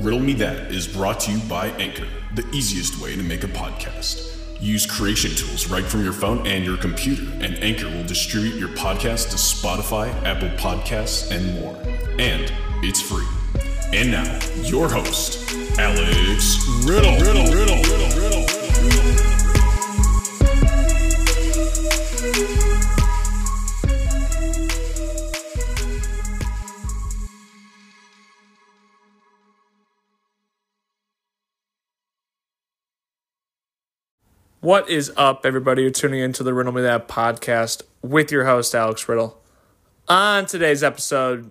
Riddle Me That is brought to you by Anchor, the easiest way to make a podcast. Use creation tools right from your phone and your computer, and Anchor will distribute your podcast to Spotify, Apple Podcasts, and more. And it's free. And now, your host, Alex Riddle. Riddle, Riddle, Riddle, Riddle, Riddle. What is up, everybody? You're tuning into the Riddle Me That podcast with your host, Alex Riddle. On today's episode,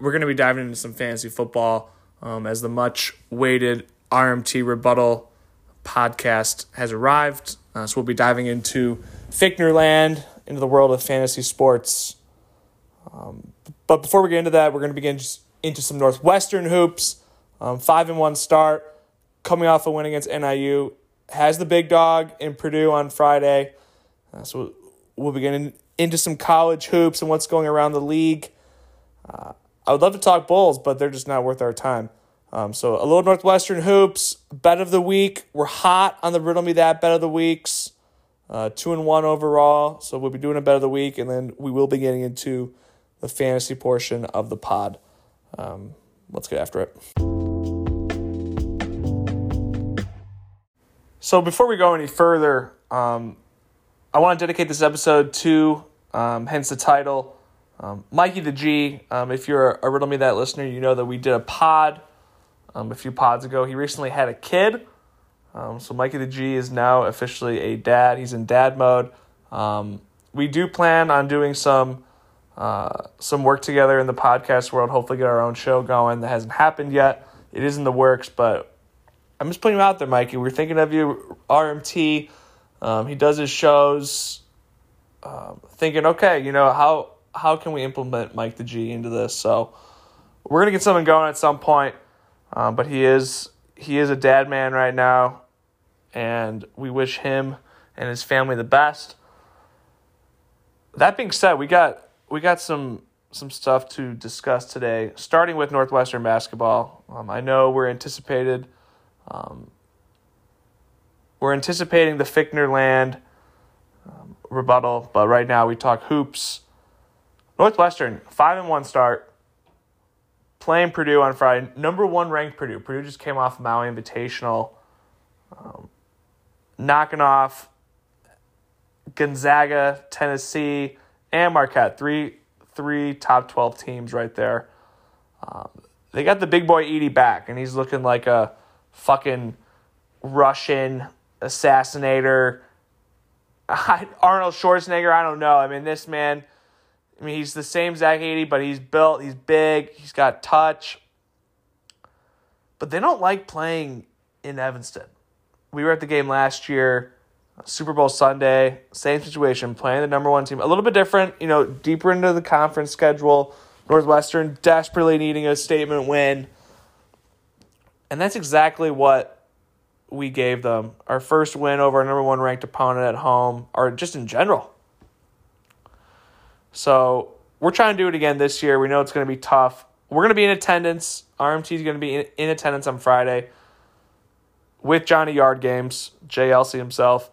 we're going to be diving into some fantasy football um, as the much awaited RMT rebuttal podcast has arrived. Uh, so we'll be diving into Fickner land, into the world of fantasy sports. Um, but before we get into that, we're going to begin just into some Northwestern hoops. Um, five and one start, coming off a win against NIU has the big dog in Purdue on Friday. Uh, so we'll be getting into some college hoops and what's going around the league. Uh, I would love to talk Bulls, but they're just not worth our time. Um, so a little Northwestern hoops bet of the week. We're hot on the riddle me that bet of the weeks. Uh, two and one overall. So we'll be doing a bet of the week, and then we will be getting into the fantasy portion of the pod. Um, let's get after it. So before we go any further, um, I want to dedicate this episode to, um, hence the title, um, Mikey the G. Um, if you're a Riddle Me That listener, you know that we did a pod um, a few pods ago. He recently had a kid. Um, so Mikey the G is now officially a dad. He's in dad mode. We do plan on doing some uh, some work together in the podcast world. Hopefully, get our own show going. That hasn't happened yet. It is in the works, but I'm just putting you out there, Mikey. We're thinking of you, RMT. Um, he does his shows. Um, thinking, okay, you know how how can we implement Mike the G into this? So we're gonna get something going at some point. Um, but he is he is a dad man right now, and we wish him and his family the best. That being said, we got we got some some stuff to discuss today, starting with Northwestern basketball. Um, I know we're anticipated. Um, we're anticipating the Fickner land um, rebuttal, but right now we talk hoops. Northwestern five and one start, playing Purdue on Friday. Number one ranked Purdue. Purdue just came off Maui Invitational, um, knocking off Gonzaga, Tennessee, and Marquette. Three three top twelve teams right there. Um, they got the big boy Edey back, and he's looking like a fucking Russian assassinator. Arnold Schwarzenegger, I don't know. I mean, this man, I mean, he's the same Zach Edey, but he's built, he's big, he's got touch. But they don't like playing in Evanston. We were at the game last year, Super Bowl Sunday, same situation, playing the number one team. A little bit different, you know, deeper into the conference schedule. Northwestern desperately needing a statement win. And that's exactly what we gave them. Our first win over our number one ranked opponent at home, or just in general. So we're trying to do it again this year. We know it's going to be tough. We're going to be in attendance. RMT is going to be in, in attendance on Friday with Johnny Yard Games, JLC himself.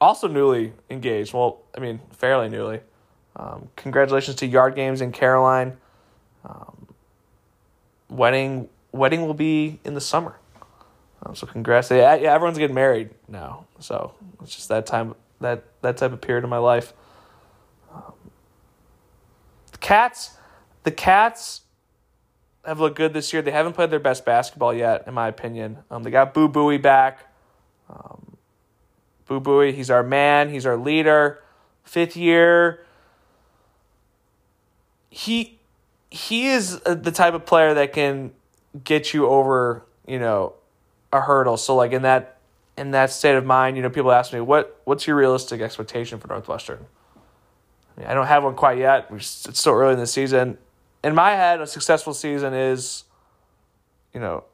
Also newly engaged. Well, I mean, fairly newly. Um, congratulations to Yard Games in Caroline. Um, wedding wedding will be in the summer. Um, so congrats. Yeah, everyone's getting married now. So it's just that time that that type of period of my life. Um, the Cats, the Cats have looked good this year. They haven't played their best basketball yet, in my opinion. Um, they got Boo Buie back. Um, Boo Buie, he's our man. He's our leader. Fifth year. He he is uh, the type of player that can get you over, you know, a hurdle. So like in that in that state of mind, you know, people ask me, "What what's your realistic expectation for Northwestern?" I, don't have one quite yet. It's still early in the season. In my head, a successful season is, you know,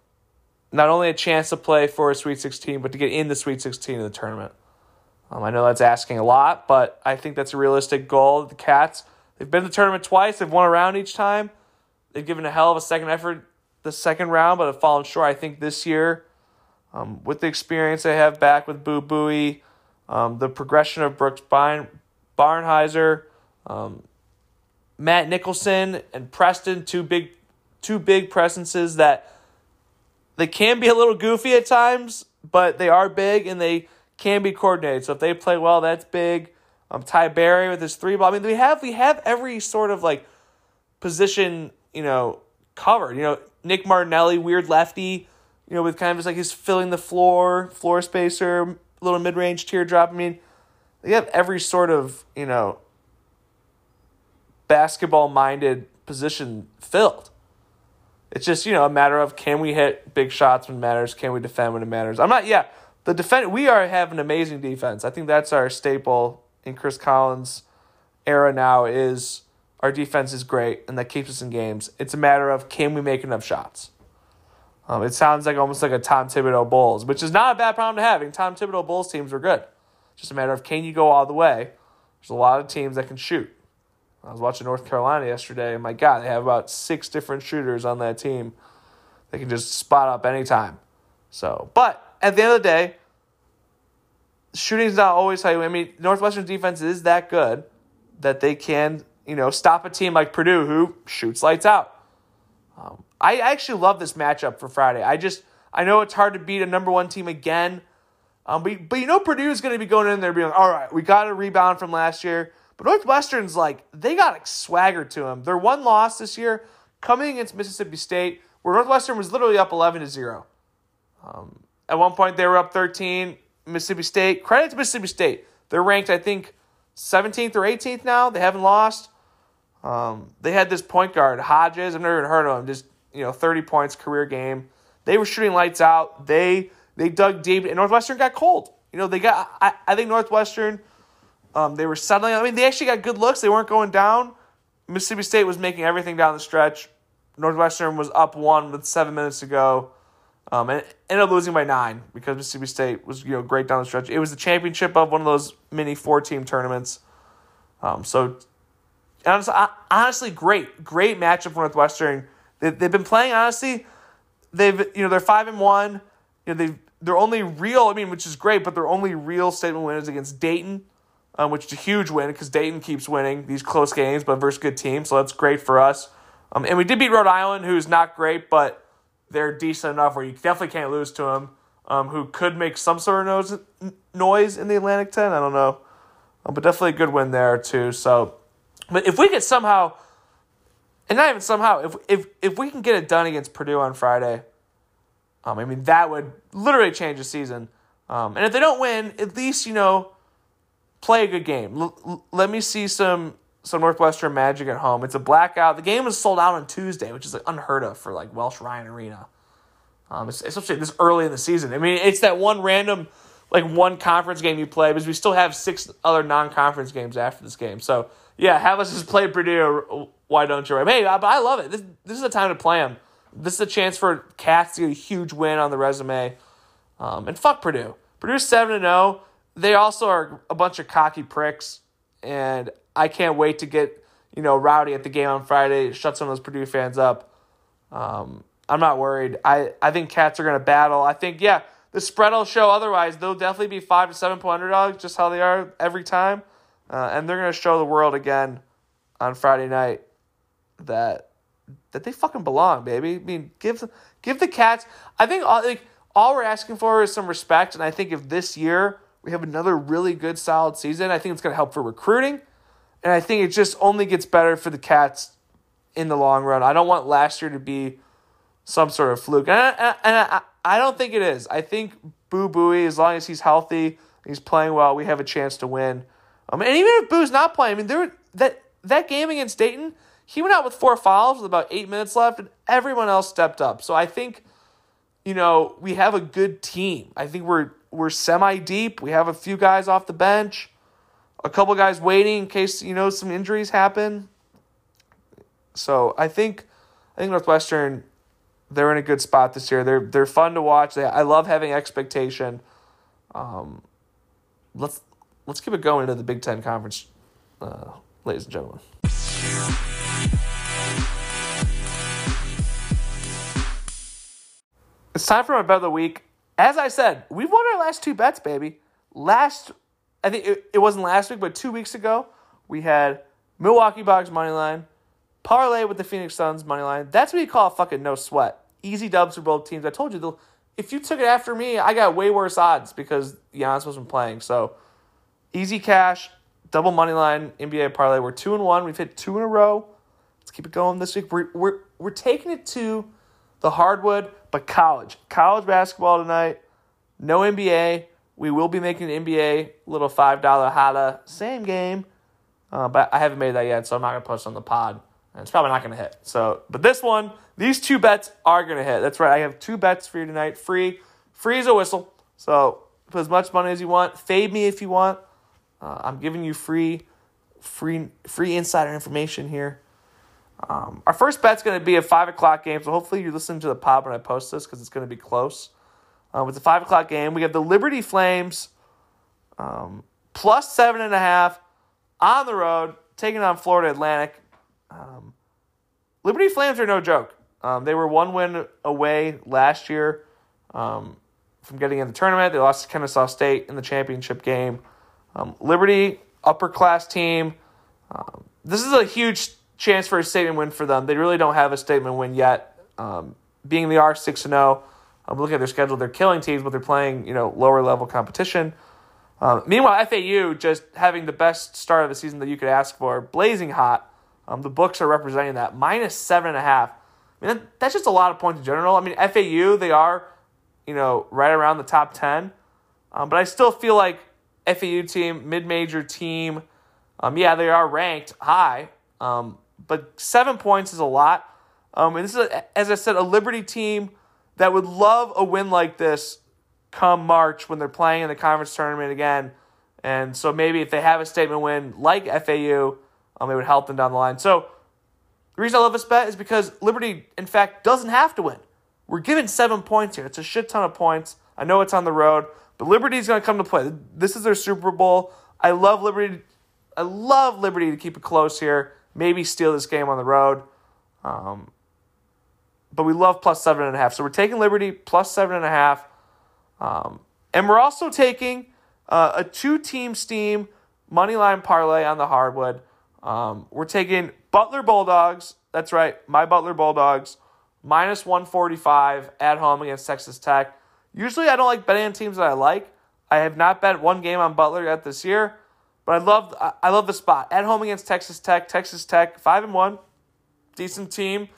not only a chance to play for a Sweet 16, but to get in the Sweet 16 in the tournament. Um, I know that's asking a lot, but I think that's a realistic goal. The Cats, they've been to the tournament twice. They've won a round each time. They've given a hell of a second effort the second round, but have fallen short. I think this year, um, with the experience they have back with Boo Buie, um, the progression of Brooks Barn, Barnhizer, um, Matt Nicholson, and Preston, two big, two big presences that they can be a little goofy at times, but they are big and they can be coordinated. So if they play well, that's big. Um, Ty Berry with his three ball. I mean, we have we have every sort of like position, you know, covered. You know, Nick Martinelli, weird lefty, you know, with kind of just like he's filling the floor, floor spacer, little mid range teardrop. I mean, they have every sort of, you know, basketball minded position filled. It's just, you know, a matter of can we hit big shots when it matters? Can we defend when it matters? I'm not, yeah, the defense, we are have an amazing defense. I think that's our staple in Chris Collins' era now is our defense is great and that keeps us in games. It's a matter of can we make enough shots? Um, it sounds like almost like a Tom Thibodeau Bulls, which is not a bad problem to have. Tom Thibodeau Bulls teams were good. Just a matter of can you go all the way? There's a lot of teams that can shoot. I was watching North Carolina yesterday, and my God, they have about six different shooters on that team. They can just spot up anytime. So, but at the end of the day, shooting's not always how you. I mean, Northwestern defense is that good that they can, you know, stop a team like Purdue who shoots lights out. Um, I actually love this matchup for Friday. I just I know it's hard to beat a number one team again, um, but but you know Purdue is going to be going in there being all right, we got a rebound from last year. But Northwestern's like they got a swagger to them. Their one loss this year coming against Mississippi State, where Northwestern was literally up eleven to zero. Um, at one point they were up thirteen. Mississippi State. Credit to Mississippi State. They're ranked, I think, 17th or 18th now. They haven't lost. Um, they had this point guard, Hodges. I've never even heard of him. Just you know, 30 points career game. They were shooting lights out. They they dug deep, and Northwestern got cold. You know, they got. I, I think Northwestern. Um, they were settling. I mean, they actually got good looks. They weren't going down. Mississippi State was making everything down the stretch. Northwestern was up one with seven minutes to go. Um, and ended up losing by nine because Mississippi State was you know great down the stretch. It was the championship of one of those mini four team tournaments. Um, so honestly, honestly, great, great matchup for Northwestern. They, they've been playing honestly. They've you know they're five and one. You know they their only real I mean which is great, but their only real statement win is against Dayton, um, which is a huge win because Dayton keeps winning these close games, but versus good teams, so that's great for us. Um, and we did beat Rhode Island, who's not great, but they're decent enough where you definitely can't lose to them. Um, who could make some sort of noise, noise in the Atlantic 10. I don't know. Um, but definitely a good win there, too. So, but if we could somehow, and not even somehow, if, if, if we can get it done against Purdue on Friday, um, I mean, that would literally change the season. Um, and if they don't win, at least, you know, play a good game. L- l- let me see some some Northwestern Magic at home. It's a blackout. The game was sold out on Tuesday, which is like unheard of for like Welsh Ryan Arena. Um, especially this early in the season. I mean, it's that one random, like one conference game you play because we still have six other non-conference games after this game. So yeah, have us just play Purdue. Why don't you? Hey, but I love it. This this is the time to play them. This is a chance for Cats to get a huge win on the resume. Um, and fuck Purdue. Purdue's seven and zero. Oh. They also are a bunch of cocky pricks, and I can't wait to get you know rowdy at the game on Friday. Shut some of those Purdue fans up. Um, I'm not worried. I, I think Cats are going to battle. I think yeah, the spread will show otherwise. They'll definitely be five to seven point underdogs, just how they are every time, uh, and they're going to show the world again on Friday night that that they fucking belong, baby. I mean, give give the Cats. I think all like all we're asking for is some respect, and I think if this year we have another really good, solid season, I think it's going to help for recruiting. And I think it just only gets better for the Cats in the long run. I don't want last year to be some sort of fluke. And I, and I, I don't think it is. I think Boo Buie, as long as he's healthy, he's playing well, we have a chance to win. Um, and even if Boo's not playing, I mean, there that that game against Dayton, he went out with four fouls with about eight minutes left, and everyone else stepped up. So I think, you know, we have a good team. I think we're we're semi deep. We have a few guys off the bench a couple guys waiting in case you know some injuries happen. So I think I think Northwestern they're in a good spot this year. They're they're fun to watch. They, I love having expectation. Um, let's let's keep it going into the Big Ten conference, uh, ladies and gentlemen. It's time for my bet of the week. As I said, we've won our last two bets, baby. Last, I think it, it wasn't last week, but two weeks ago, we had Milwaukee Bucks money line, parlay with the Phoenix Suns money line. That's what you call a fucking no sweat. Easy dubs for both teams. I told you, if you took it after me, I got way worse odds because Giannis wasn't playing. So easy cash, double money line, NBA parlay. We're two and one. We've hit two in a row. Let's keep it going this week. We're we're, we're taking it to the hardwood, but college. College basketball tonight. No NBA. We will be making an NBA little $5 holla same game. Uh, but I haven't made that yet, so I'm not going to post on the pod. And it's probably not going to hit. So, but this one, these two bets are going to hit. That's right. I have two bets for you tonight. Free, free as a whistle. So put as much money as you want. Fade me if you want. Uh, I'm giving you free, free, free insider information here. Um, our first bet's going to be a five o'clock game, so hopefully you're listening to the pod when I post this because it's going to be close. Um, it's a five o'clock game. We have the Liberty Flames um, plus seven and a half on the road, taking on Florida Atlantic. Um, Liberty Flames are no joke. Um, they were one win away last year um, from getting in the tournament. They lost to Kennesaw State in the championship game. Um, Liberty, upper class team. Um, this is a huge chance for a statement win for them. They really don't have a statement win yet. Um, being the R six and zero, I'm looking at their schedule. They're killing teams, but they're playing you know lower level competition. Um, meanwhile, FAU just having the best start of the season that you could ask for, blazing hot. Um, the books are representing that minus seven and a half. I mean, that, that's just a lot of points in general. I mean, FAU they are, you know, right around the top ten, um, but I still feel like FAU team, mid major team. Um, yeah, they are ranked high, um, but seven points is a lot. Um, and this is, a, as I said, a Liberty team that would love a win like this come March when they're playing in the conference tournament again. And so maybe if they have a statement win like FAU, um, it would help them down the line. So the reason I love this bet is because Liberty, in fact, doesn't have to win. We're given seven points here. It's a shit ton of points. I know it's on the road, but Liberty's going to come to play. This is their Super Bowl. I love Liberty. I love Liberty to keep it close here. Maybe steal this game on the road. Um, but we love plus seven and a half. So we're taking Liberty plus seven and a half. Um, and we're also taking uh, a two team steam money line parlay on the hardwood. Um, we're taking Butler Bulldogs. That's right, my Butler Bulldogs minus 145 at home against Texas Tech. Usually I don't like betting on teams that I like. I have not bet one game on Butler yet this year, but I love I love the spot at home against Texas Tech. Texas Tech five and one, decent team.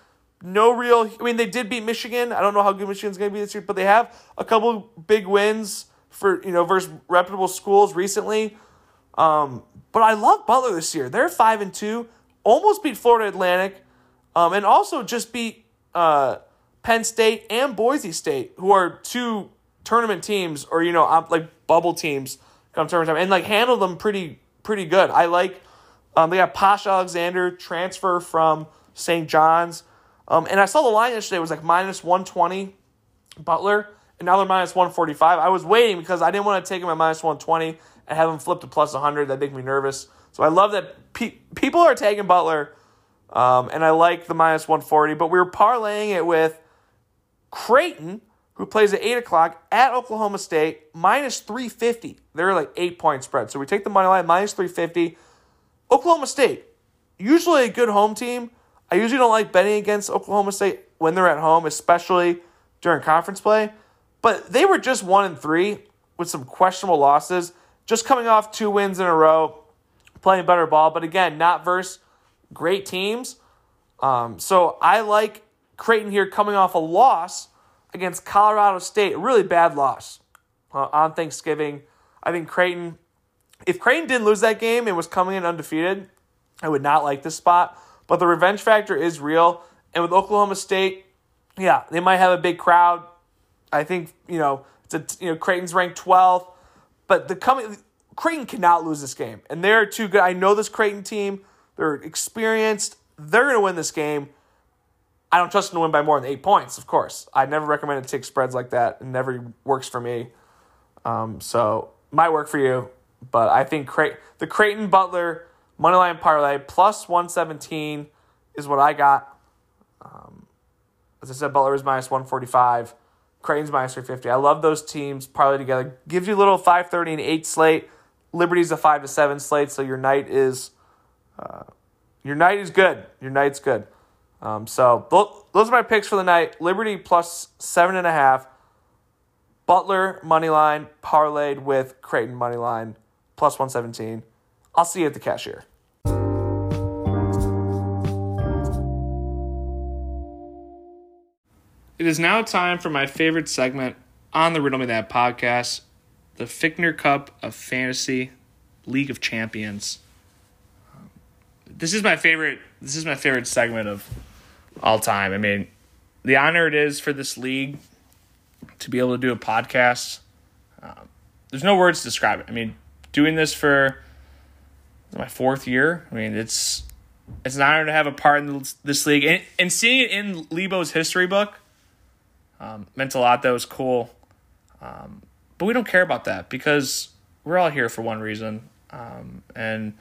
No real. I mean, they did beat Michigan. I don't know how good Michigan's going to be this year, but they have a couple big wins for you know versus reputable schools recently. Um, but I love Butler this year. They're five and two, almost beat Florida Atlantic, um, and also just beat uh, Penn State and Boise State, who are two tournament teams or you know like bubble teams come tournament time, and like handle them pretty pretty good. I like. Um, they got Posh Alexander transfer from St. John's. Um, and I saw the line yesterday was like minus 120 Butler, and now they're minus 145. I was waiting because I didn't want to take him at minus 120 and have him flip to plus 100. That make me nervous. So I love that pe- people are taking Butler, um, and I like the minus 140. But we were parlaying it with Creighton, who plays at 8 o'clock at Oklahoma State, minus 350. They're like eight point spread. So we take the money line, minus 350. Oklahoma State, usually a good home team. I usually don't like betting against Oklahoma State when they're at home, especially during conference play. But they were just one and three with some questionable losses, just coming off two wins in a row, playing better ball. But again, not versus great teams. Um, so I like Creighton here coming off a loss against Colorado State, a really bad loss uh, on Thanksgiving. I think Creighton, if Creighton didn't lose that game and was coming in undefeated, I would not like this spot. But the revenge factor is real. And with Oklahoma State, yeah, they might have a big crowd. I think, you know, it's a, you know, Creighton's ranked 12th, but the coming Creighton cannot lose this game. And they're too good. I know this Creighton team. They're experienced. They're going to win this game. I don't trust them to win by more than eight points, of course. I never recommend to take spreads like that. It never works for me. Um, so might work for you, but I think the Creighton Butler Moneyline parlay plus 117 is what I got. Um, as I said, Butler is minus 145. Creighton's minus 350. I love those teams parlay together. Gives you a little 530 and 8 slate. Liberty's a 5 to 7 slate, so your night is uh, your night is good. Your night's good. Um, so those are my picks for the night. Liberty plus seven and a half. Butler money line parlayed with Creighton money line plus one seventeen. I'll see you at the cashier. It is now time for my favorite segment on the Riddle Me That podcast, the Fickner Cup of Fantasy League of Champions. This is my favorite. This is my favorite segment of all time. I mean, the honor it is for this league to be able to do a podcast. Um, there's no words to describe it. I mean, doing this for my fourth year. I mean, it's it's an honor to have a part in this league and, and seeing it in Lebo's history book um, meant a lot. That was cool. Um, but we don't care about that because we're all here for one reason. Um, and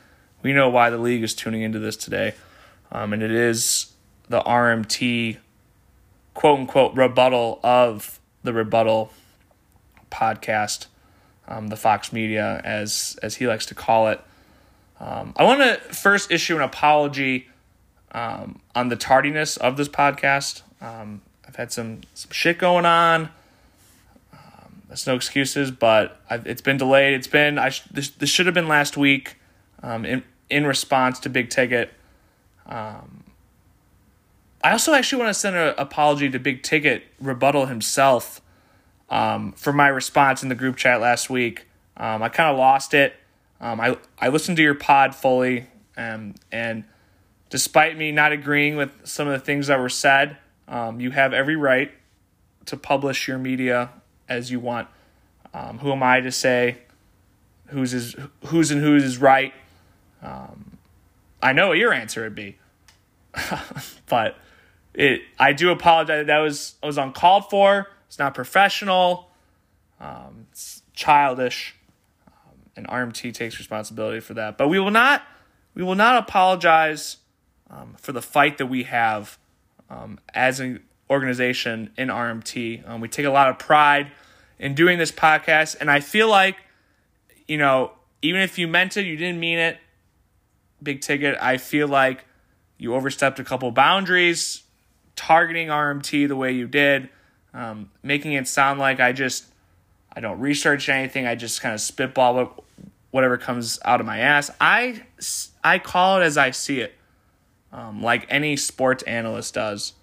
we know why the league is tuning into this today. Um, and it is the RMT quote unquote rebuttal of the rebuttal podcast, um, the Fox Media, as, as he likes to call it. Um, I want to first issue an apology um, on the tardiness of this podcast. Um, I've had some some shit going on. Um, that's no excuses, but I've, it's been delayed. It's been I sh- this this should have been last week. Um, in in response to Big Ticket. Um, I also actually want to send an apology to Big Ticket Rebuttal himself um, for my response in the group chat last week. Um, I kind of lost it. Um, I I listened to your pod fully, um, and despite me not agreeing with some of the things that were said, um, you have every right to publish your media as you want. Who am I to say who's is who's and who's is right? Um, I know what your answer would be, but it. I do apologize. That was was uncalled for. It's not professional. Um, it's childish, um, and RMT takes responsibility for that. But we will not. We will not apologize um, for the fight that we have um, as an organization in RMT. Um, we take a lot of pride in doing this podcast, and I feel like, you know, even if you meant it, you didn't mean it. Big ticket. I feel like you overstepped a couple boundaries, targeting RMT the way you did, um, making it sound like I just I don't research anything. I just kind of spitball what, whatever comes out of my ass. I I call it as I see it um, like any sports analyst does.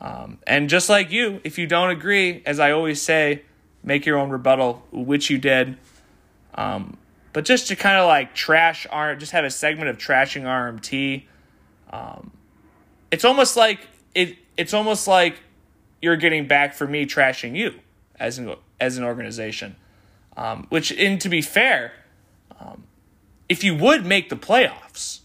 Um, and just like you, if you don't agree, as I always say, make your own rebuttal, which you did. Um, but just to kind of like trash R, just have a segment of trashing RMT. Um, it's almost like it. It's almost like you're getting back for me trashing you as an as an organization. Um, which, and to be fair, um, if you would make the playoffs,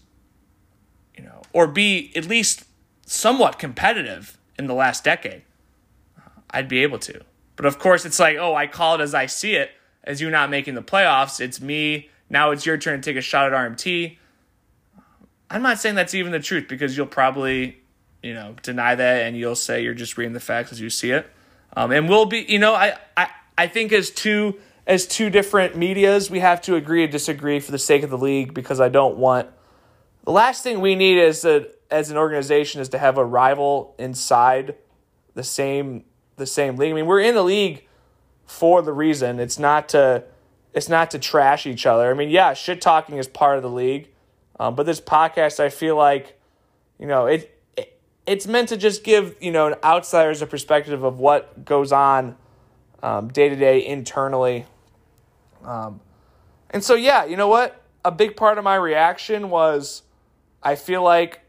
you know, or be at least somewhat competitive in the last decade, I'd be able to. But of course, it's like, oh, I call it as I see it. As you not making the playoffs, it's me. Now it's your turn to take a shot at RMT. I'm not saying that's even the truth because you'll probably, you know, deny that and you'll say you're just reading the facts as you see it. Um, and we'll be, you know, I, I, I think as two as two different medias, we have to agree to disagree for the sake of the league because I don't want the last thing we need as a as an organization is to have a rival inside the same the same league. I mean, we're in the league for the reason. It's not to it's not to trash each other. I mean, yeah, shit talking is part of the league, um, but this podcast, I feel like, you know, it, it it's meant to just give you know outsiders a perspective of what goes on day to day internally. Um, and so, yeah, you know what? A big part of my reaction was I feel like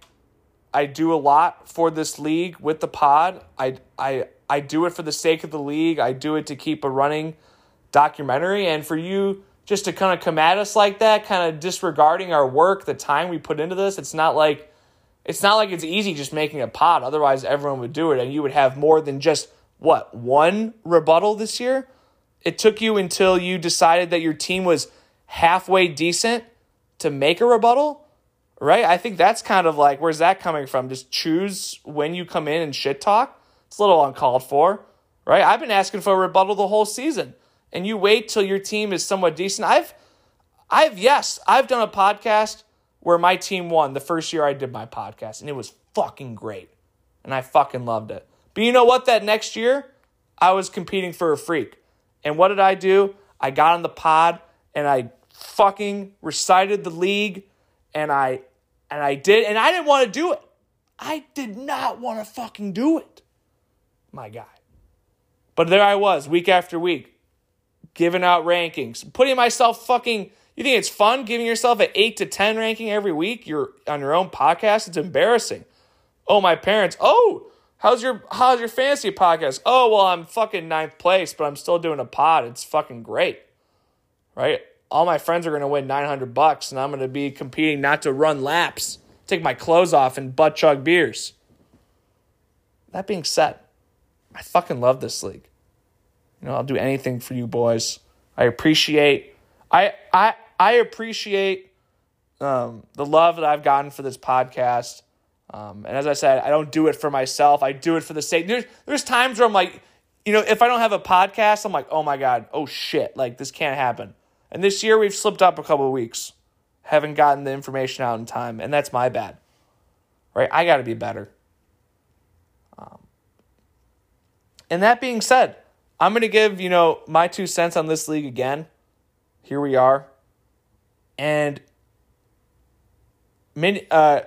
I do a lot for this league with the pod. I I I do it for the sake of the league. I do it to keep a running documentary and for you just to kind of come at us like that, kind of disregarding our work, the time we put into this. It's not like it's not like it's easy just making a pod. Otherwise, everyone would do it and you would have more than just what, one rebuttal this year? It took you until you decided that your team was halfway decent to make a rebuttal? right? I think that's kind of like where's that coming from? Just choose when you come in and shit talk. It's a little uncalled for, right? I've been asking for a rebuttal the whole season, and you wait till your team is somewhat decent. I've, I've yes, I've done a podcast where my team won the first year I did my podcast, and it was fucking great, and I fucking loved it. But you know what? That next year, I was competing for a freak, and what did I do? I got on the pod and I fucking recited the league, and I, and I did, and I didn't want to do it. I did not want to fucking do it, my guy. But there I was, week after week, giving out rankings, putting myself fucking. You think it's fun giving yourself an eight to ten ranking every week? You're on your own podcast. It's embarrassing. Oh, my parents. Oh, how's your how's your fantasy podcast? Oh, well, I'm fucking ninth place, but I'm still doing a pod. It's fucking great, right? All my friends are gonna win nine hundred bucks, and I'm gonna be competing not to run laps, take my clothes off, and butt chug beers. That being said, I fucking love this league. You know, I'll do anything for you boys. I appreciate I I I appreciate um, the love that I've gotten for this podcast. Um, and as I said, I don't do it for myself. I do it for the sake. There's there's times where I'm like, you know, if I don't have a podcast, I'm like, oh my god, oh shit, like this can't happen. And this year we've slipped up a couple of weeks, haven't gotten the information out in time, and that's my bad. Right? I got to be better. Um, and that being said, I'm going to give, you know, my two cents on this league again. Here we are. And many, uh,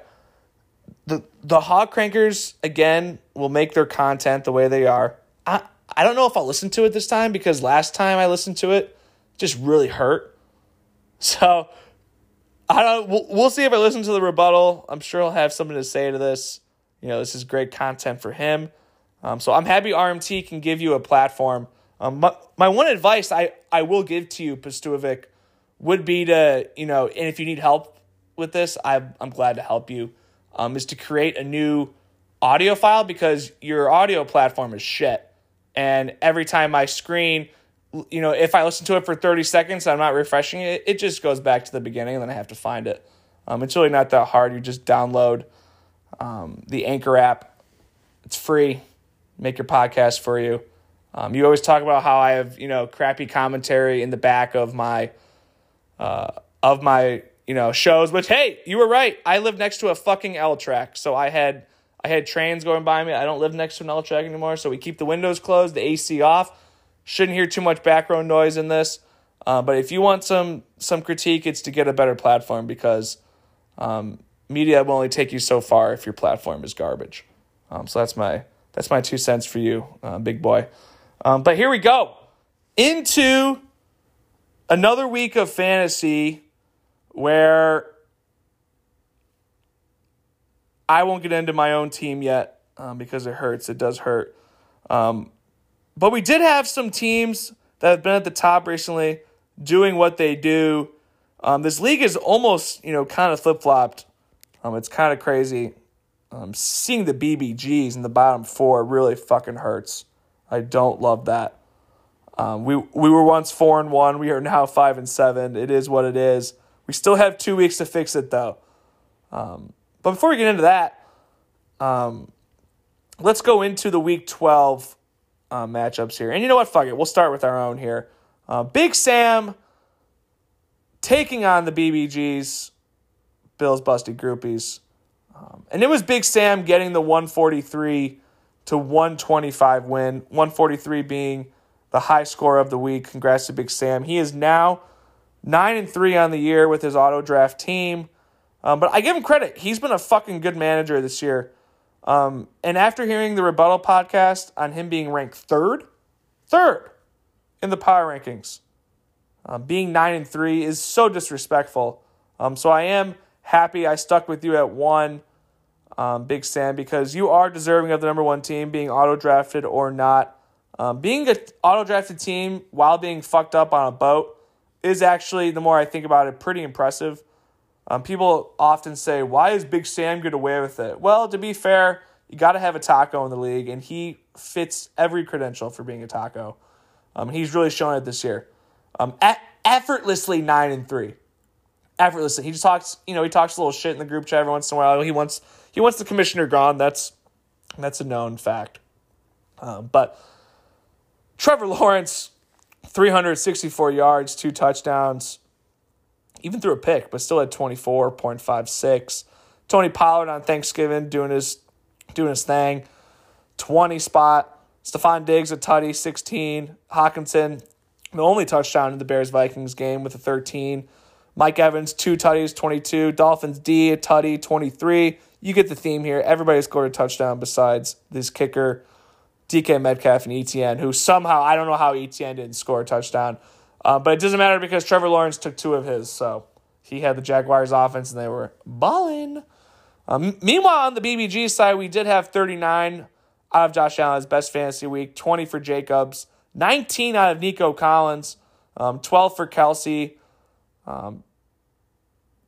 the the Hog Crankers again will make their content the way they are. I I don't know if I'll listen to it this time because last time I listened to it, it just really hurt. So I don't. We'll, we'll see if I listen to the rebuttal. I'm sure he'll have something to say to this. You know, this is great content for him. Um, so I'm happy RMT can give you a platform. Um, my, my one advice I, I will give to you, Pastuovic, would be to, you know, and if you need help with this, I, I'm glad to help you, um, is to create a new audio file because your audio platform is shit. And every time I screen, you know, if I listen to it for 30 seconds and I'm not refreshing it, it just goes back to the beginning and then I have to find it. Um, it's really not that hard. You just download um, the Anchor app, it's free make your podcast for you. Um, you always talk about how I have you know crappy commentary in the back of my uh, of my you know shows. Which hey, you were right. I live next to a fucking L track, so I had I had trains going by me. I don't live next to an L track anymore, so we keep the windows closed, the AC off. Shouldn't hear too much background noise in this. Uh, but if you want some some critique, it's to get a better platform because um, media will only take you so far if your platform is garbage. Um, so that's my that's my two cents for you, uh, big boy. Um, but here we go into another week of fantasy where I won't get into my own team yet um, because it hurts. It does hurt. Um, but we did have some teams that have been at the top recently doing what they do. Um, this league is almost, you know, kind of flip flopped. Um, it's kind of crazy. Um, seeing the BBGs in the bottom four really fucking hurts. I don't love that. Um, we we were once four and one. We are now five and seven. It is what it is. We still have two weeks to fix it though. Um, but before we get into that, um, let's go into the week twelve uh, matchups here. And you know what? Fuck it. We'll start with our own here. Uh, Big Sam taking on the BBGs, Bills busted groupies. Um, and it was Big Sam getting the 143 to 125 win, 143 being the high score of the week. Congrats to Big Sam. He is now 9 and 3 on the year with his auto draft team. Um, but I give him credit. He's been a fucking good manager this year. Um, and after hearing the rebuttal podcast on him being ranked third, third in the power rankings, um, being 9 and 3 is so disrespectful. Um, so I am happy I stuck with you at one um, Big Sam, because you are deserving of the number one team, being auto drafted or not. Um, being an auto drafted team while being fucked up on a boat is actually, the more I think about it, pretty impressive. Um, people often say, why is Big Sam get away with it? Well, to be fair, you got to have a taco in the league, and he fits every credential for being a taco. Um, he's really shown it this year. Um, effortlessly nine and three, effortlessly. He just talks, you know, he talks a little shit in the group chat every once in a while. He wants he wants the commissioner gone. That's that's a known fact. Um, but Trevor Lawrence, 364 yards, two touchdowns, even threw a pick, but still had 24.56. Tony Pollard on Thanksgiving doing his doing his thing. 20 spot. Stefon Diggs a tutty, 16. Hockenson, the only touchdown in the Bears Vikings game with a 13. Mike Evans, two tutties, 22. Dolphins D, a tutty, 23. You get the theme here. Everybody scored a touchdown besides this kicker, DK Metcalf and ETN, who somehow, I don't know how ETN didn't score a touchdown. Uh, but it doesn't matter because Trevor Lawrence took two of his. So he had the Jaguars offense and they were balling. Um, meanwhile, on the BBG side, we did have 39 out of Josh Allen's best fantasy week, 20 for Jacobs, 19 out of Nico Collins, um, 12 for Kelce. Um,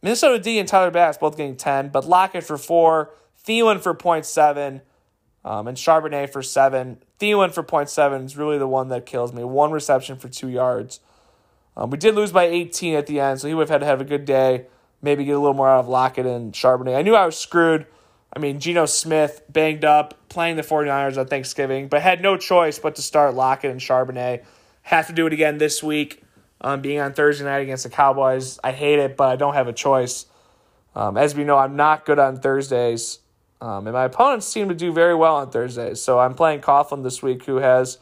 Minnesota D and Tyler Bass both getting 10, but Lockett for 4, Thielen for 0.7, um, and Charbonnet for 7. Thielen for 0.7 is really the one that kills me. One reception for 2 yards. Um, we did lose by 18 at the end, so he would have had to have a good day. Maybe get a little more out of Lockett and Charbonnet. I knew I was screwed. I mean, Geno Smith banged up, playing the 49ers on Thanksgiving, but had no choice but to start Lockett and Charbonnet. Have to do it again this week, um, being on Thursday night against the Cowboys. I hate it, but I don't have a choice. Um, as we know, I'm not good on Thursdays, um, and my opponents seem to do very well on Thursdays. So I'm playing Coughlin this week, who has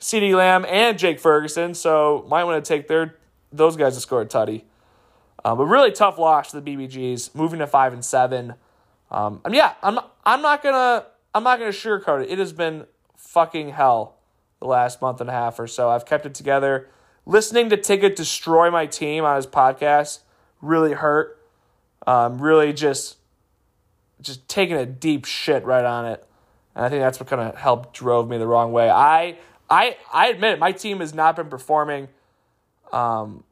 CeeDee Lamb and Jake Ferguson, so might want to take their those guys to score a tutty. Um, but really tough loss to the BBGs, moving to five and seven. Um, and yeah, I'm I'm not gonna I'm not gonna sugarcoat it. It has been fucking hell the last month and a half or so. I've kept it together. Listening to Ticket destroy my team on his podcast really hurt. Um, really just just taking a deep shit right on it. And I think that's what kind of helped drove me the wrong way. I I I admit it, my team has not been performing. Um,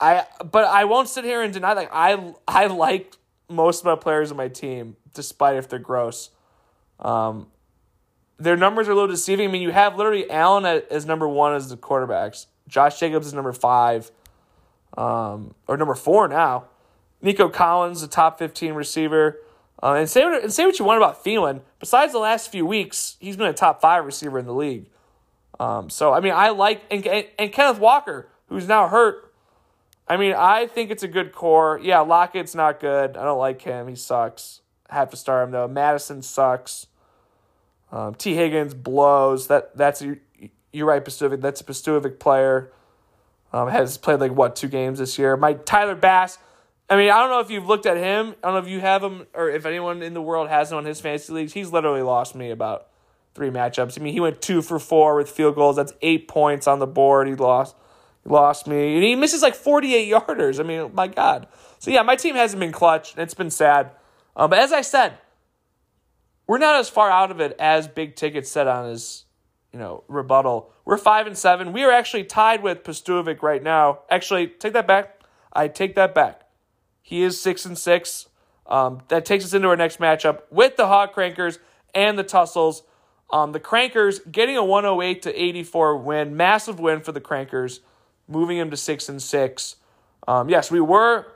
I but I won't sit here and deny like I I like most of my players on my team, despite if they're gross. Um, their numbers are a little deceiving. I mean, you have literally Allen as number one as the quarterbacks. Josh Jacobs is number five, um, or number four now. Nico Collins, the top fifteen receiver. Uh, and say and say what you want about Thielen. Besides the last few weeks, he's been a top five receiver in the league. Um, so I mean, I like and, and, and Kenneth Walker, who's now hurt. I mean, I think it's a good core. Yeah, Lockett's not good. I don't like him. He sucks. I have to start him though. Madison sucks. Um, Tee Higgins blows. That that's right, Pacific. That's a Pacific player. Um, has played like what two games this year. My Tyler Bass. I mean, I don't know if you've looked at him. I don't know if you have him or if anyone in the world has him on his fantasy leagues. He's literally lost me about three matchups. I mean, he went two for four with field goals. That's eight points on the board. He lost He lost me. And he misses like 48 yarders. I mean, my God. So, yeah, my team hasn't been clutch, it's been sad. Um, but as I said, we're not as far out of it as Big Ticket said on his, you know, rebuttal. We're five and seven. We are actually tied with Pastuvic right now. Actually, take that back. I take that back. He is six and six. Um, that takes us into our next matchup with the Hog Crankers and the Tussles. Um, the Crankers getting a 108 to 84 win, massive win for the Crankers moving him to six and six. Um, yes, we were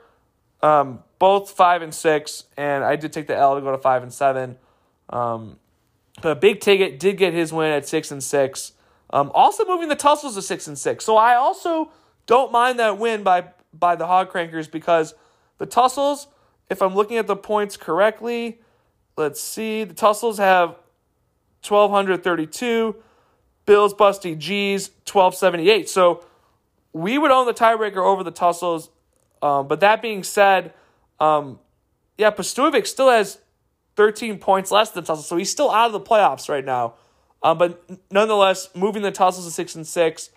um, both five and six, and I did take the L to go to five and seven. Um, but Big Ticket did get his win at six and six. Um, also moving the Tussles to six and six. So I also don't mind that win by by the Hog Crankers because the Tussles, if I'm looking at the points correctly, let's see, the Tussles have 1232, Bills Busty G's 1278. So we would own the tiebreaker over the Tussles. Um, but that being said, um, yeah, Pastuvic still has 13 points less than Tussle, so he's still out of the playoffs right now. Um, but nonetheless, moving the Tussles to six and six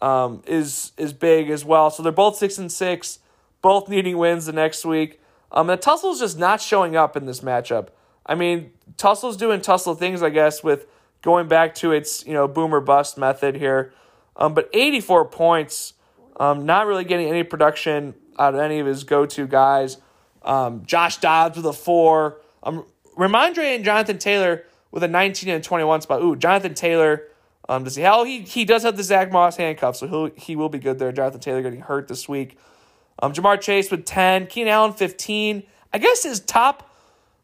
um, is is big as well. So they're both six and six, both needing wins the next week. Um, the Tussles just not showing up in this matchup. I mean, Tussles doing tussle things, I guess, with going back to its you know boomer bust method here. Um, but 84 points, um, not really getting any production out of any of his go to guys. Um, Josh Dobbs with a four. Um, Rhamondre and Jonathan Taylor with a 19 and 21 spot. Ooh, Jonathan Taylor. Um, does he? Hell, he he does have the Zach Moss handcuff, so he'll he will be good there. Jonathan Taylor getting hurt this week. Um, Ja'Marr Chase with 10. Keenan Allen 15. I guess his top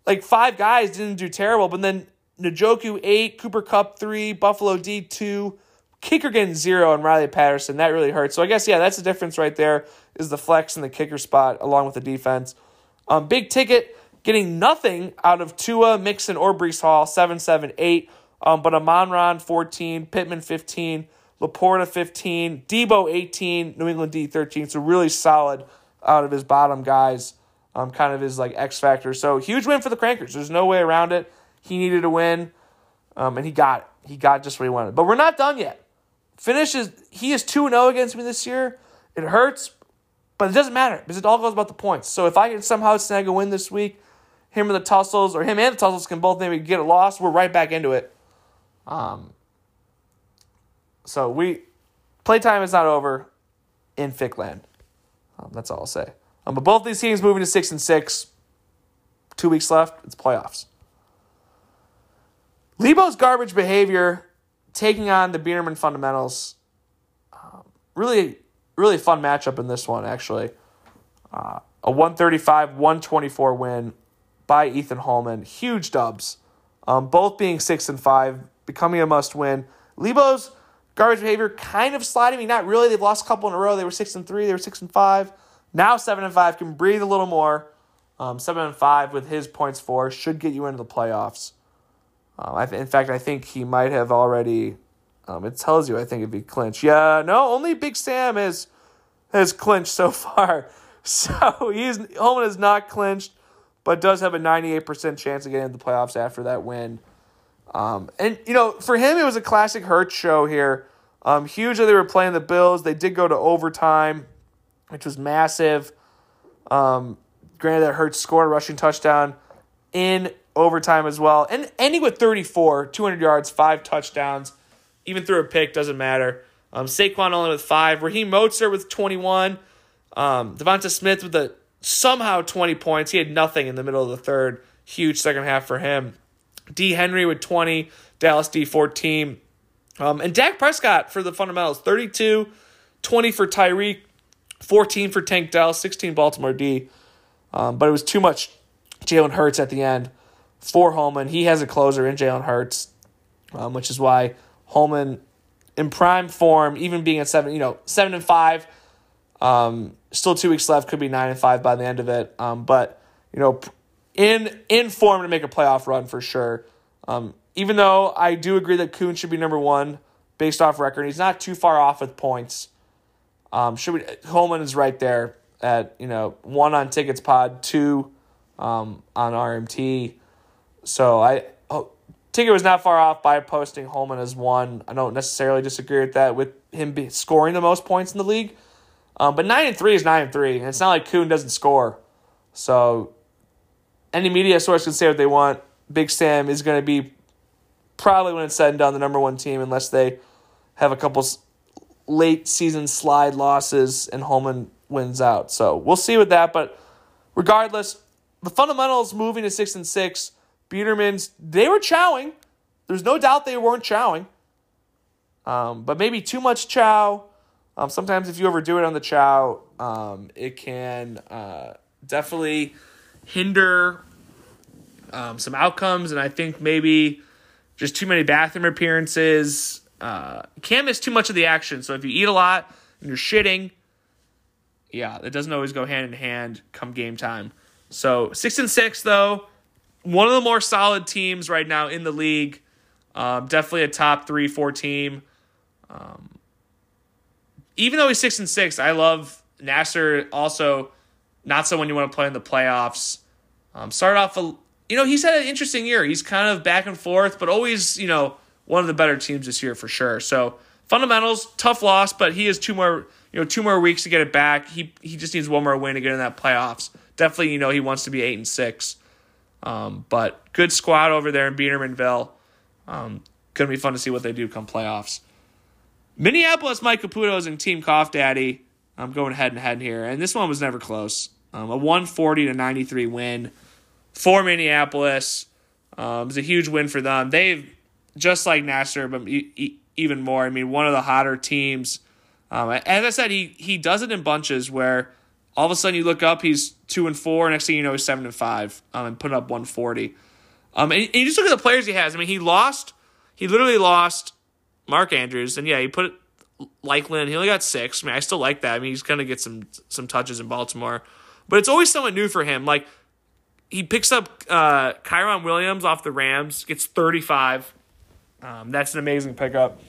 like five guys didn't do terrible, but then Njoku eight, Cooper Kupp three, Buffalo D two, kicker getting zero, and Riley Patterson. That really hurts. So I guess yeah, that's the difference right there. Is the flex and the kicker spot along with the defense. Um, big ticket getting nothing out of Tua, Mixon, or Breece Hall seven seven eight. Um, but Amon-Ra fourteen, Pittman fifteen, Laporta fifteen, Deebo, eighteen, New England D thirteen. So really solid out of his bottom guys. Um, kind of his like X factor. So huge win for the Crankers. There's no way around it. He needed a win, um, and he got it. He got just what he wanted. But we're not done yet. Finishes. He is 2 0 against me this year. It hurts, but it doesn't matter because it all goes about the points. So if I can somehow snag a win this week, him and the Tussles, or him and the Tussles can both maybe get a loss. We're right back into it. Um. So we playtime is not over in Fickland. Um, that's all I'll say. Um, but both these teams moving to six and six. Two weeks left. It's playoffs. Lebo's garbage behavior taking on the Biederman fundamentals. Um, really, really fun matchup in this one, actually. Uh, a 135 124 win by Ethan Holman. Huge dubs. Um, both being 6 and 5, becoming a must win. Lebo's garbage behavior kind of sliding me. Not really. They've lost a couple in a row. They were 6 and 3, they were 6 and 5. Now 7 and 5 can breathe a little more. Um, 7 and 5 with his points for should get you into the playoffs. Um, th- in fact, I think he might have already. Um, it tells you, I think, if he clinched. Yeah, no, only Big Sam has has clinched so far. So he's Holman has not clinched, but does have a ninety eight percent chance of getting into the playoffs after that win. Um, and you know, for him, it was a classic Hurts show here. Um, huge that they were playing the Bills. They did go to overtime, which was massive. Um, granted, that Hurts scored a rushing touchdown in overtime as well. And ending with 34, 200 yards, five touchdowns, even threw a pick, doesn't matter. Um, Saquon only with five. Raheem Mostert with 21. Um, Devonta Smith with a somehow 20 points. He had nothing in the middle of the third. Huge second half for him. D. Henry with 20. Dallas D. 14. Um, and Dak Prescott for the fundamentals 32, 20 for Tyreek, 14 for Tank Dell, 16 Baltimore D. Um, but it was too much Jalen Hurts at the end for Holman. He has a closer in Jalen Hurts, um, which is why Holman, in prime form, even being at seven, you know, seven and five, um, still two weeks left, could be nine and five by the end of it. Um, but you know, in in form to make a playoff run for sure. Um, even though I do agree that Kuhn should be number one based off record, he's not too far off with points. Um, should we? Holman is right there at you know one on tickets pod, two um, on RMT. So I oh, Ticket was not far off by posting Holman as one. I don't necessarily disagree with that with him be, scoring the most points in the league. Um, but nine and three is nine and three, and it's not like Kuhn doesn't score. So any media source can say what they want. Big Sam is going to be probably when it's said and done the number one team unless they have a couple late season slide losses and Holman wins out. So we'll see with that. But regardless, the fundamentals moving to six and six. Biederman's they were chowing. There's no doubt they weren't chowing. Um, but maybe too much chow. Um, sometimes if you overdo it on the chow, um, it can uh, definitely hinder um, some outcomes. And I think maybe just too many bathroom appearances. Uh, can't miss too much of the action. So if you eat a lot and you're shitting, yeah, that doesn't always go hand in hand come game time. So six and six though, one of the more solid teams right now in the league. Um, definitely a top three, four team. Um, even though he's six and six, I love Nasser. Also, not someone you want to play in the playoffs. Um, started off, a, you know, he's had an interesting year. He's kind of back and forth, but always, you know, one of the better teams this year for sure. So fundamentals, tough loss, but he has two more, you know, two more weeks to get it back. He he just needs one more win to get in that playoffs. Definitely, you know, he wants to be eight and six. Um, but good squad over there in Biedermanville. Um, gonna be fun to see what they do come playoffs. Minneapolis, Mike Caputo's and Team Cough Daddy. I'm going head and head here, and this one was never close. Um, a 140 to 93 win for Minneapolis. Um, it was a huge win for them. They've just like Nasser, but even more. I mean, one of the hotter teams. Um, as I said, he he does it in bunches where all of a sudden you look up, he's two and four. Next thing you know, he's seven and five, um, and putting up 140. Um, and, and you just look at the players he has. I mean, he lost. He literally lost Mark Andrews, and yeah, he put Lykland. He only got six. I mean, I still like that. I mean, he's gonna get some some touches in Baltimore, but it's always somewhat new for him. Like he picks up uh, Kyren Williams off the Rams, gets thirty five. Um, that's an amazing pickup.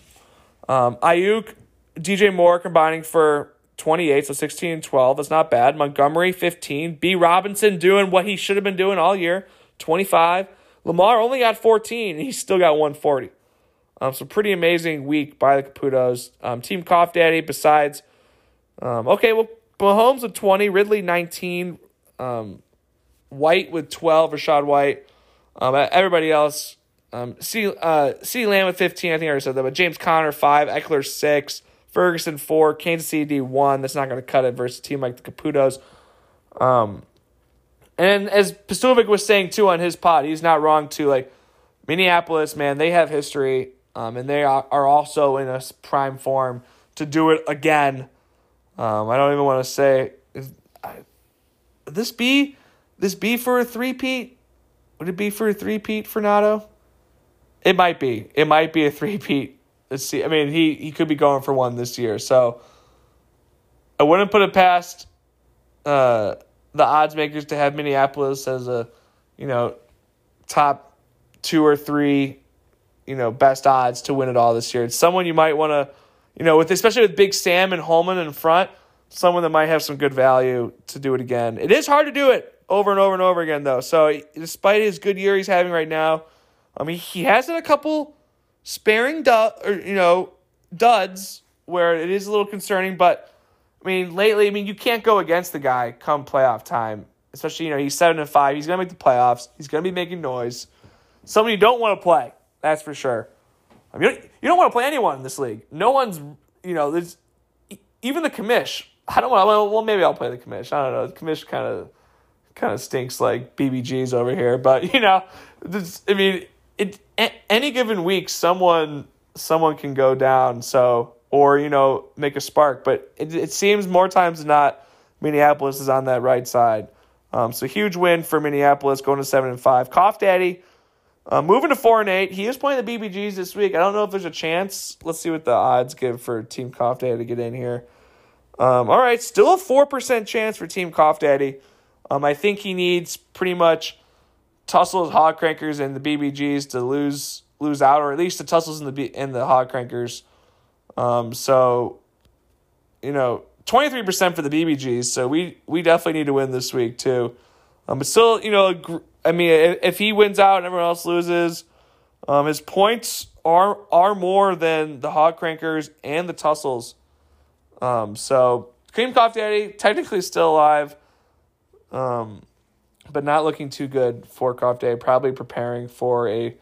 Um, Aiyuk, DJ Moore combining for 28, so 16 and 12. That's not bad. Montgomery, 15. B. Robinson doing what he should have been doing all year, 25. Lamar only got 14, and he still got 140. Um, so pretty amazing week by the Caputos. Um, Team Cough Daddy, besides, um, okay, well, Mahomes with 20, Ridley 19, um, White with 12, Rachaad White. Um, everybody else, um, C, uh, C. Lamb with 15, I think I already said that, but James Conner 5, Ekeler 6, Ferguson 4, Kansas City 1. That's not going to cut it versus a team like the Caputos. Um, and as Pastuvic was saying too on his pod, he's not wrong too. Like Minneapolis, man, they have history, um, and they are, are also in a prime form to do it again. Um, I don't even want to say is, I, this be this be for a three peat. Would it be for a three peat for Nato? It might be. It might be a three peat. Let's see. I mean, he he could be going for one this year. So I wouldn't put it past. Uh, the odds makers to have Minneapolis as a, you know, top two or three, you know, best odds to win it all this year. It's someone you might want to, you know, with especially with Big Sam and Holman in front, someone that might have some good value to do it again. It is hard to do it over and over and over again though. So despite his good year he's having right now, I mean he has had a couple sparing du- or you know duds where it is a little concerning, but I mean, lately, I mean, you can't go against the guy come playoff time. Especially, you know, he's seven and five. He's gonna make the playoffs. He's gonna be making noise. Someone you don't want to play. That's for sure. I mean, you don't, want to play anyone in this league. No one's, you know, there's even the commish. I don't want. Well, well, maybe I'll play the commish. I don't know. The commish kind of kind of stinks like BBGs over here. But you know, this, I mean, it any given week, someone someone can go down. So or you know make a spark. But it, it seems more times than not, Minneapolis is on that right side. Um, so huge win for Minneapolis, going to seven and five. Cough Daddy uh, moving to four and eight. He is playing the BBGs this week. I don't know if there's a chance. Let's see what the odds give for Team Cough Daddy to get in here. Um, all right, still a four percent chance for Team Cough Daddy. Um, I think he needs pretty much Tussles, Hog Crankers, and the BBGs to lose lose out, or at least the Tussles and the B- and the Hog Crankers um, so, you know, 23% for the BBGs. So we, we definitely need to win this week too. Um, but still, you know, I mean, if if he wins out and everyone else loses, um, his points are are more than the Hog Crankers and the Tussles. Um, so Cream Coffee Daddy technically still alive, um, but not looking too good for Coffee Daddy. Probably preparing for a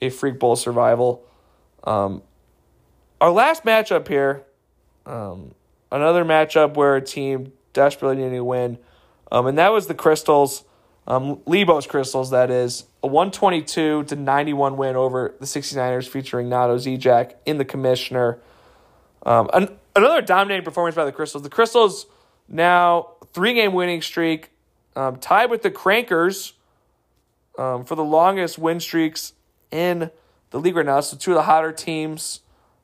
a Freak Bowl survival. Um, our last matchup here, um, another matchup where a team desperately needed to win, um, and that was the Crystals, um, Lebo's Crystals, that is, a 122 to 91 win over the 69ers featuring Nato Zijak in the commissioner. Um, an, another dominating performance by the Crystals. The Crystals now three game winning streak, um, tied with the Crankers um, for the longest win streaks in the league right now. So two of the hotter teams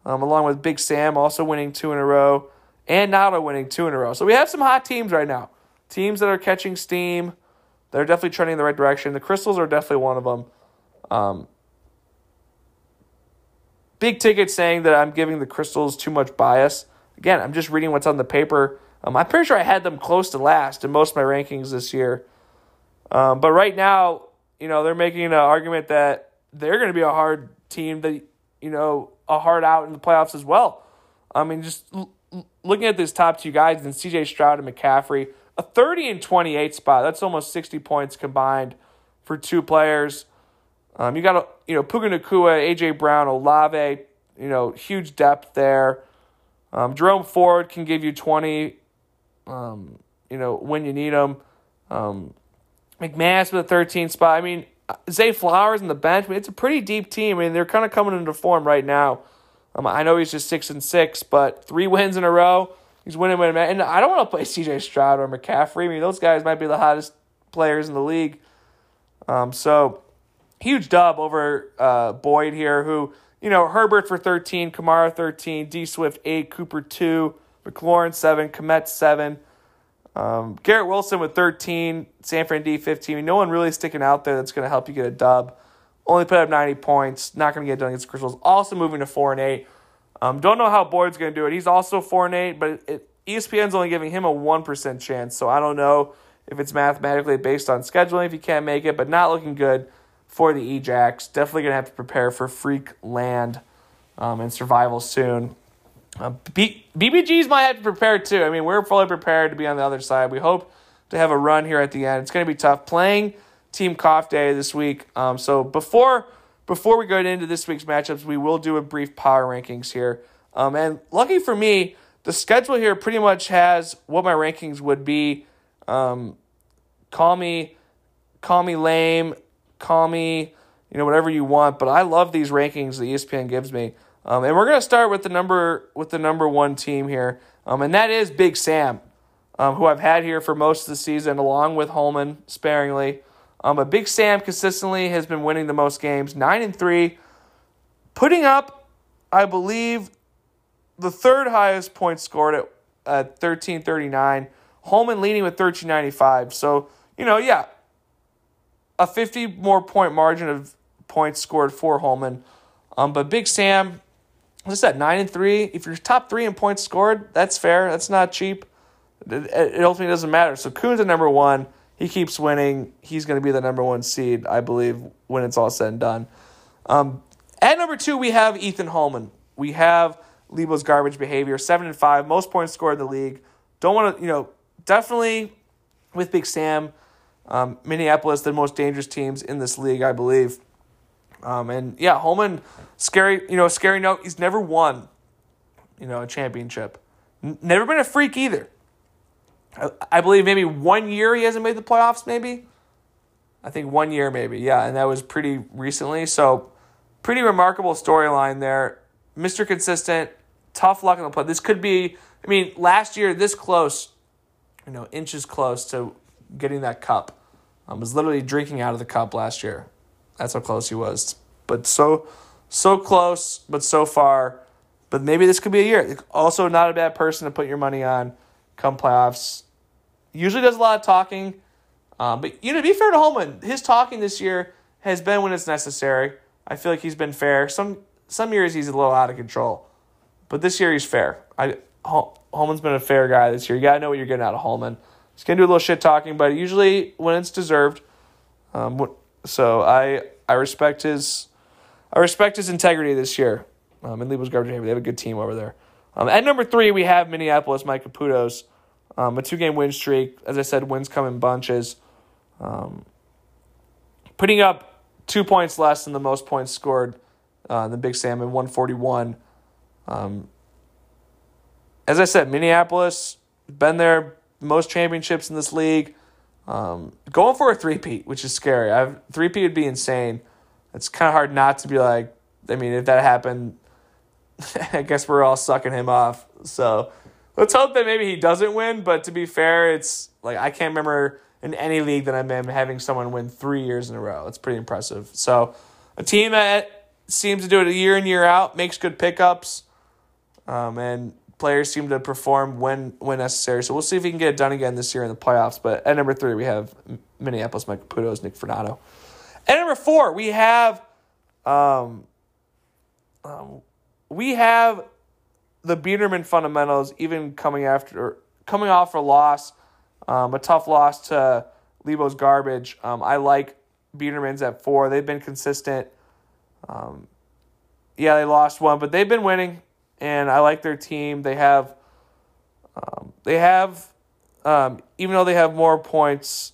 um, along with Big Sam also winning two in a row, and Nato winning two in a row. So we have some hot teams right now. Teams that are catching steam. They're definitely trending in the right direction. The Crystals are definitely one of them. Um, big ticket saying that I'm giving the Crystals too much bias. Again, I'm just reading what's on the paper. Um, I'm pretty sure I had them close to last in most of my rankings this year. Um, but right now, you know, they're making an argument that they're going to be a hard team that, you know, a hard out in the playoffs as well. I mean, just l- looking at these top two guys, and CJ Stroud and McCaffrey, a 30 and 28 spot. That's almost 60 points combined for two players. Um, you got, a you know, Puka Nacua, A.J. Brown, Olave, you know, huge depth there. Um, Jerome Ford can give you 20, um, you know, when you need them. Um, McManus with a 13 spot. I mean, Zay Flowers in the bench. I mean, it's a pretty deep team. I mean, they're kind of coming into form right now. Um, I know he's just six and six, but three wins in a row. He's winning, winning, man. and I don't want to play C.J. Stroud or McCaffrey. I mean, those guys might be the hottest players in the league. Um, so huge dub over uh, Boyd here, who, you know, Herbert for 13, Kamara 13, D Swift 8, Cooper 2, McLaurin 7, Kmet 7. Um, Garrett Wilson with 13, San Fran D 15. No one really sticking out there that's going to help you get a dub. Only put up 90 points. Not going to get done against Crystals. Also moving to 4 and 8. Um, don't know how Boyd's going to do it. He's also 4 and 8, but it, ESPN's only giving him a 1% chance. So I don't know if it's mathematically based on scheduling if he can't make it, but not looking good for the Ejax. Definitely going to have to prepare for Freak Land um, and survival soon. Uh, B- BBGs might have to prepare too. I mean, we're fully prepared to be on the other side. We hope to have a run here at the end. It's going to be tough playing Team Cough Day this week. Um, so before before we go into this week's matchups, we will do a brief power rankings here. Um, and lucky for me, the schedule here pretty much has what my rankings would be. Um, call me, call me lame, call me, you know, whatever you want. But I love these rankings that ESPN gives me. Um, and we're gonna start with the number with the number one team here, um, and that is Big Sam, um, who I've had here for most of the season, along with Holman sparingly. Um, but Big Sam consistently has been winning the most games, nine and three, putting up, I believe, the third highest points scored at at thirteen thirty nine. Holman leading with thirteen ninety five. So you know, yeah, a fifty more point margin of points scored for Holman. Um, but Big Sam what's that nine and three? If you're top three in points scored, that's fair. That's not cheap. It, it ultimately doesn't matter. So Coon's at number one. He keeps winning. He's going to be the number one seed, I believe, when it's all said and done. Um, at number two, we have Ethan Holman. We have Lebo's garbage behavior, seven and five, most points scored in the league. Don't want to, you know, definitely with Big Sam, um, Minneapolis, the most dangerous teams in this league, I believe. Um, and yeah, Holman, scary, you know, scary note, he's never won, you know, a championship. N- never been a freak either. I, believe maybe one year he hasn't made the playoffs, maybe. I think one year, maybe. Yeah, and that was pretty recently. So, pretty remarkable storyline there. Mr. Consistent, tough luck in the play. This could be, I mean, last year, this close, you know, inches close to getting that cup. I was literally drinking out of the cup last year. That's how close he was. But so so close, but so far. But maybe this could be a year. Also, not a bad person to put your money on come playoffs. Usually does a lot of talking. Um, but you know, to be fair to Holman, his talking this year has been when it's necessary. I feel like he's been fair. Some some years he's a little out of control, but this year he's fair. I Holman's been a fair guy this year. You gotta know what you're getting out of Holman. He's gonna do a little shit talking, but usually when it's deserved. Um, so I I respect his I respect his integrity this year. Um, and Lebo's garbage They have a good team over there. Um, at number three, we have Minneapolis Mike Caputo's. Um, a two game win streak. As I said, wins come in bunches. Um, putting up two points less than the most points scored uh, the Big Sam in 141. Um, as I said, Minneapolis, been there, most championships in this league. Um, going for a three-peat, which is scary. I've three-peat would be insane. It's kind of hard not to be like. I mean, if that happened, I guess we're all sucking him off. So let's hope that maybe he doesn't win. But to be fair, it's like I can't remember in any league that I'm in having someone win three years in a row. It's pretty impressive. So a team that seems to do it year in year out makes good pickups, um, and players seem to perform when when necessary. So we'll see if he can get it done again this year in the playoffs. But at number three, we have Minneapolis Mike Caputo's Nick Fernando. At number four, we have um, um, we have the Biederman fundamentals even coming after coming off a loss, um, a tough loss to Lebo's garbage. Um, I like Biederman's at four. They've been consistent. Um, yeah, they lost one, but they've been winning and I like their team. They have, um, they have, um, even though they have more points,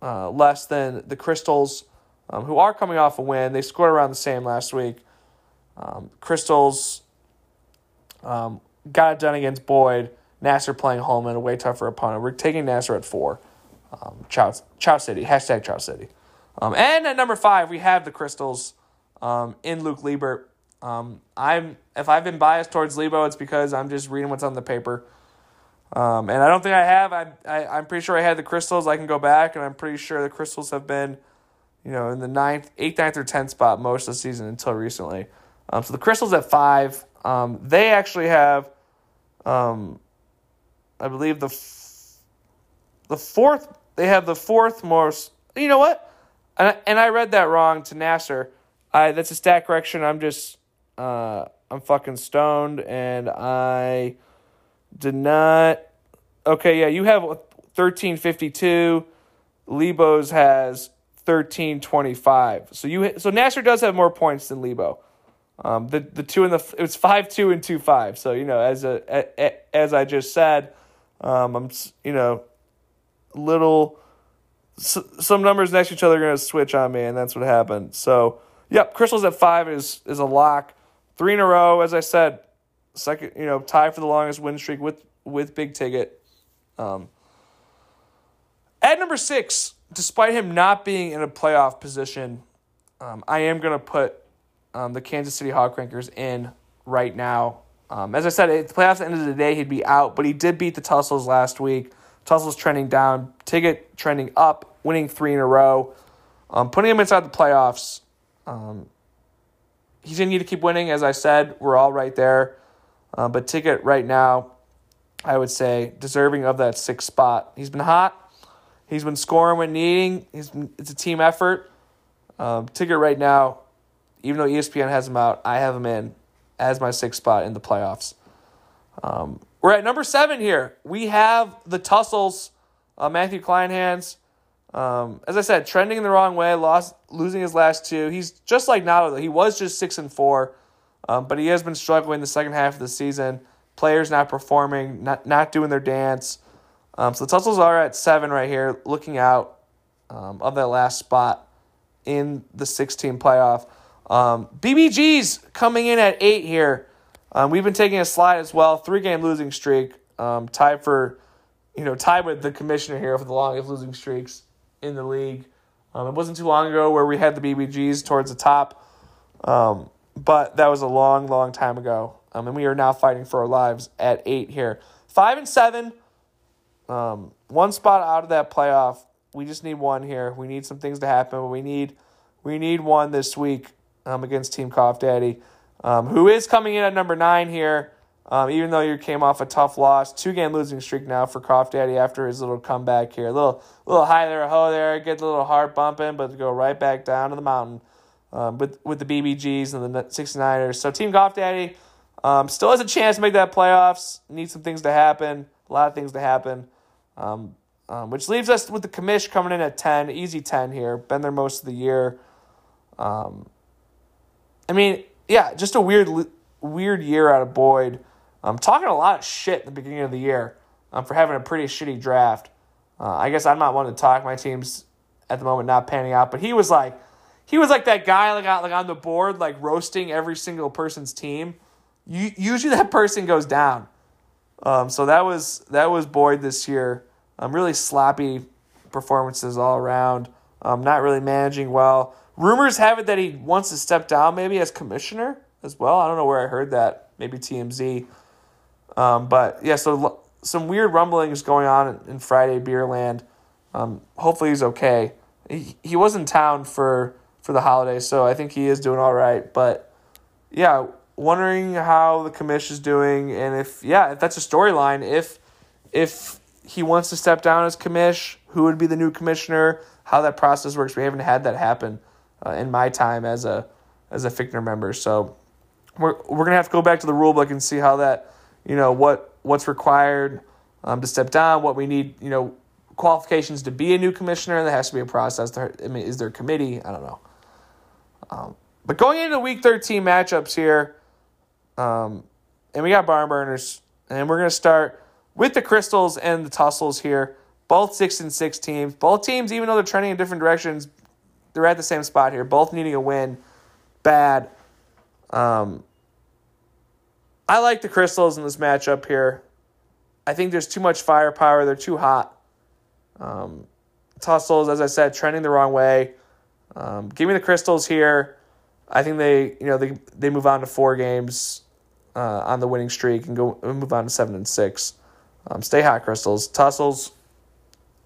uh, less than the Crystals, um, who are coming off a win. They scored around the same last week. Um, Crystals um, got it done against Boyd. Nasser playing home in a way tougher opponent. We're taking Nasser at four. Um, Chow, Chow City. Hashtag Chow City. Um, and at number five, we have the Crystals um, in Luke Liebert. Um, I'm if I've been biased towards Lebo, it's because I'm just reading what's on the paper. Um, and I don't think I have. I, I I'm pretty sure I had the crystals. I can go back, and I'm pretty sure the crystals have been, you know, in the ninth, eighth, ninth, or tenth spot most of the season until recently. Um, so the Crystals at five. Um, they actually have, um, I believe the f- the fourth. They have the fourth most. You know what? And I, and I read that wrong to Nasser. I that's a stat correction. I'm just uh, I'm fucking stoned, and I did not. Okay, yeah, you have thirteen fifty two. Lebo's has thirteen twenty five. So you so Nasser does have more points than Lebo. Um, the the two in the it was five two and two five. So you know as a, a as I just said, um, I'm you know little some numbers next to each other are going to switch on me, and that's what happened. So yep, Crystals at five is is a lock. Three in a row, as I said, second you know tie for the longest win streak with with Big Ticket. Um, at number six, despite him not being in a playoff position, um, I am going to put um, the Kansas City Hawk Crankers in right now. Um, as I said, at the playoffs the end of the day, he'd be out, but he did beat the Tussles last week. Tussles trending down, Ticket trending up, winning three in a row, um, putting him inside the playoffs. Um, he's going to need to keep winning. As I said, we're all right there. Uh, but Ticket right now, I would say, deserving of that sixth spot. He's been hot. He's been scoring when needing. He's been, it's a team effort. Um, Ticket right now, even though ESPN has him out, I have him in as my sixth spot in the playoffs. Um, we're at number seven here. We have the Tussles, uh, Matthew Kleinhans. Um, as I said, trending in the wrong way, lost losing his last two. He's just like Nato. He was just six and four, um, but he has been struggling the second half of the season. Players not performing, not not doing their dance. Um, so the Tussles are at seven right here, looking out um, of that last spot in the 16 playoff. Um, BBG's coming in at eight here. Um, we've been taking a slide as well. Three game losing streak. Um, tied for, you know, tied with the commissioner here for the longest losing streaks in the league. Um, it wasn't too long ago where we had the BBGs towards the top, um, but that was a long, long time ago. Um, and we are now fighting for our lives at eight here. Five and seven, um, one spot out of that playoff. We just need one here. We need some things to happen. We need, we need one this week um, against Team Cough Daddy um, who is coming in at number nine here. Um, even though you came off a tough loss, two game losing streak now for Cough Daddy after his little comeback here. A little, little high there, ho there, get a little heart bumping, but go right back down to the mountain um, with with the BBGs and the 69ers. So Team Cough Daddy um, still has a chance to make that playoffs. Needs some things to happen, a lot of things to happen. Um, um, which leaves us with the commish coming in at 10, easy 10 here. Been there most of the year. Um, I mean, yeah, just a weird weird year out of Boyd. I'm um, talking a lot of shit at the beginning of the year um, for having a pretty shitty draft. Uh, I guess I'm not one to talk. My team's at the moment not panning out, but he was like, he was like that guy like on, like on the board like roasting every single person's team. You, usually that person goes down. Um, so that was that was Boyd this year. Um, really sloppy performances all around. Um, not really managing well. Rumors have it that he wants to step down maybe as commissioner as well. I don't know where I heard that. Maybe TMZ. Um, but yeah, so some weird rumblings going on in, Friday Beerland. Um, hopefully he's okay. He, he was in town for, for the holidays, so I think he is doing all right. But yeah, wondering how the commission is doing and if yeah, if that's a storyline, if if he wants to step down as commish, who would be the new commissioner, how that process works. We haven't had that happen uh, in my time as a as a Fichtner member. So we're we're gonna have to go back to the rule book and see how that you know what what's required um, to step down, what we need, you know, qualifications to be a new commissioner. There has to be a process. There, I mean, is there a committee? I don't know. Um, but going into week thirteen matchups here, um, and we got barn burners, and we're gonna start with the Crystals and the Tussles here. Both six and six teams. Both teams, even though they're trending in different directions, they're at the same spot here, both needing a win. Bad. Um, I like the Crystals in this matchup here. I think there's too much firepower. They're too hot. Um, Tussles, as I said, trending the wrong way. Um, give me the Crystals here. I think they, you know, they they move on to four games uh, on the winning streak and go move on to seven and six. Um, stay hot, Crystals. Tussles,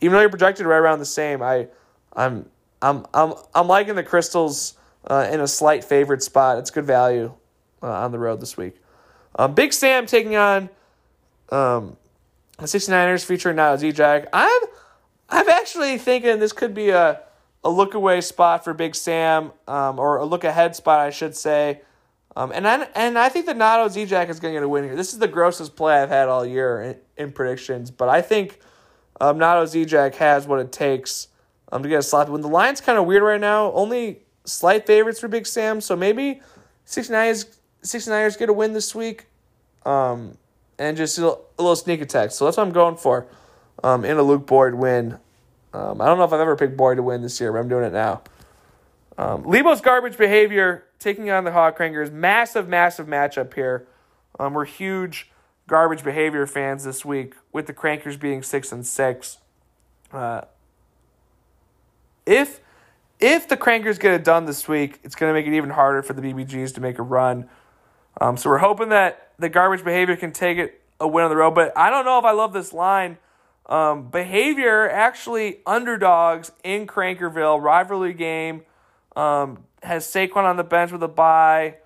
even though you're projected right around the same, I, I'm I'm I'm I'm liking the Crystals uh, in a slight favorite spot. It's good value uh, on the road this week. Um, Big Sam taking on um, the 69ers featuring now Z-Jack. I'm I'm actually thinking this could be a a look away spot for Big Sam, um, or a look ahead spot, I should say. Um, and I and I think the Nato Z-Jack is going to get a win here. This is the grossest play I've had all year in, in predictions, but I think um, Nato Z-Jack has what it takes um, to get a slot win. The line's kind of weird right now. Only slight favorites for Big Sam, so maybe 69ers, 69ers get a win this week. Um, and just a little, a little sneak attack. So that's what I'm going for um, in a Luke Boyd win. Um, I don't know if I've ever picked Boyd to win this year, but I'm doing it now. Um, Lebo's garbage behavior taking on the Hawk Crankers. Massive, massive matchup here. Um, we're huge garbage behavior fans this week with the Crankers being six and six. Uh, if if the Crankers get it done this week, it's going to make it even harder for the BBGs to make a run. Um, so we're hoping that the garbage behavior can take it a win on the road. But I don't know if I love this line. Um, behavior actually underdogs in Crankerville rivalry game. Um, has Saquon on the bench with a bye,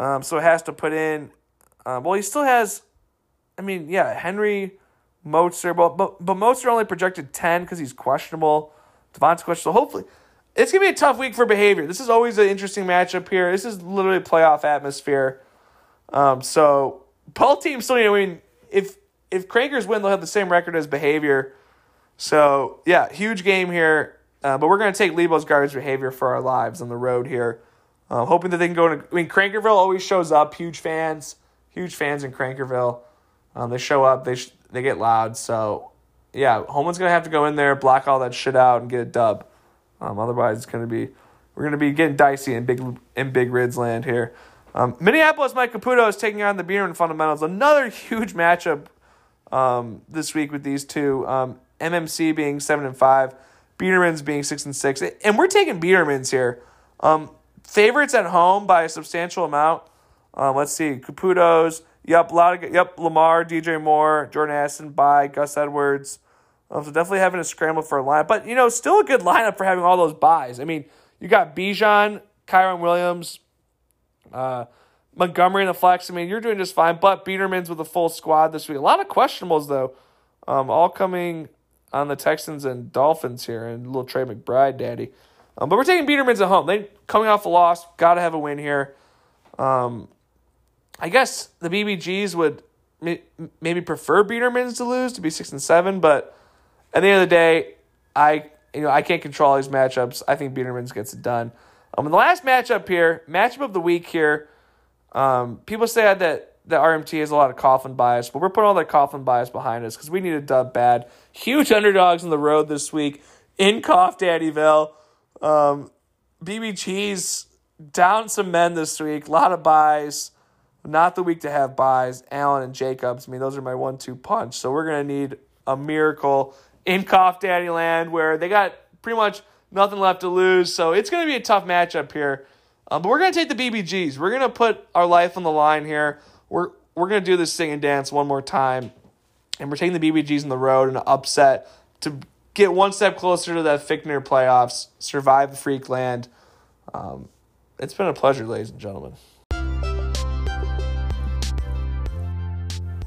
um, so it has to put in. Uh, well, he still has. I mean, yeah, Henry, Mostert, but but, but only projected ten because he's questionable. Devontae questionable. So hopefully, it's gonna be a tough week for behavior. This is always an interesting matchup here. This is literally playoff atmosphere. Um, so both teams still need to win. If if Crankers win, they'll have the same record as behavior. So yeah, huge game here. Uh, but we're gonna take Lebo's garbage behavior for our lives on the road here. Uh, hoping that they can go to. I mean, Crankerville always shows up. Huge fans, huge fans in Crankerville. Um, they show up. They sh- they get loud. So yeah, Holman's gonna have to go in there, block all that shit out, and get a dub. Um, otherwise, it's gonna be we're gonna be getting dicey in big in Big Rids land here. Um, Minneapolis Mike Caputo is taking on the Biederman Fundamentals. Another huge matchup um, this week with these two. Um, MMC being seven and five, Biederman's being six and six, and we're taking Biederman's here. Um, favorites at home by a substantial amount. Um, let's see, Caputo's. Yep, a lot of yep. Lamar, DJ Moore, Jordan Addison, by Gus Edwards. Um, so definitely having to scramble for a line, but you know, still a good lineup for having all those byes. I mean, you got Bijan, Kyren Williams, uh, Montgomery in the flex. I mean, you're doing just fine. But Biederman's with a full squad this week. A lot of questionables though, um, all coming on the Texans and Dolphins here, and little Trey McBride, daddy. Um, but we're taking Biederman's at home. They coming off a loss, got to have a win here. Um, I guess the BBGs would maybe prefer Biederman's to lose to be six and seven, but at the end of the day, I you know I can't control these matchups. I think Biederman's gets it done. Um, the last matchup here, matchup of the week here, um, people say that the RMT has a lot of Coughlin bias, but we're putting all that Coughlin bias behind us because we need a dub bad. Huge underdogs on the road this week in Cough Daddyville. Um, BB Cheese down some men this week. A lot of byes. Not the week to have byes. Allen and Jacobs. I mean, those are my one-two punch. So we're gonna need a miracle in Cough Daddy Land where they got pretty much nothing left to lose. So it's going to be a tough matchup here. Um, but we're going to take the BBGs. We're going to put our life on the line here. We're we're going to do this sing and dance one more time. And we're taking the BBGs on the road and upset to get one step closer to that Fichtner playoffs, survive the freak land. Um, it's been a pleasure, ladies and gentlemen.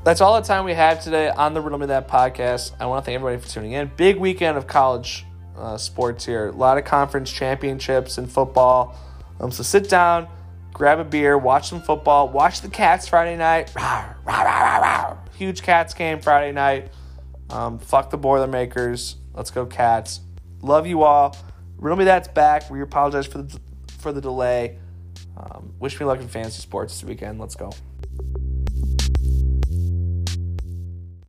That's all the time we have today on the Riddle Me That podcast. I want to thank everybody for tuning in. Big weekend of college uh, sports here. A lot of conference championships and football. Um, so sit down, grab a beer, watch some football, watch the Cats Friday night. Rawr, rawr, rawr, Huge Cats game Friday night. Um, fuck the Boilermakers. Let's go Cats. Love you all. Riddle Me That's back. We apologize for the for the delay. Um, wish me luck in fantasy sports this weekend. Let's go.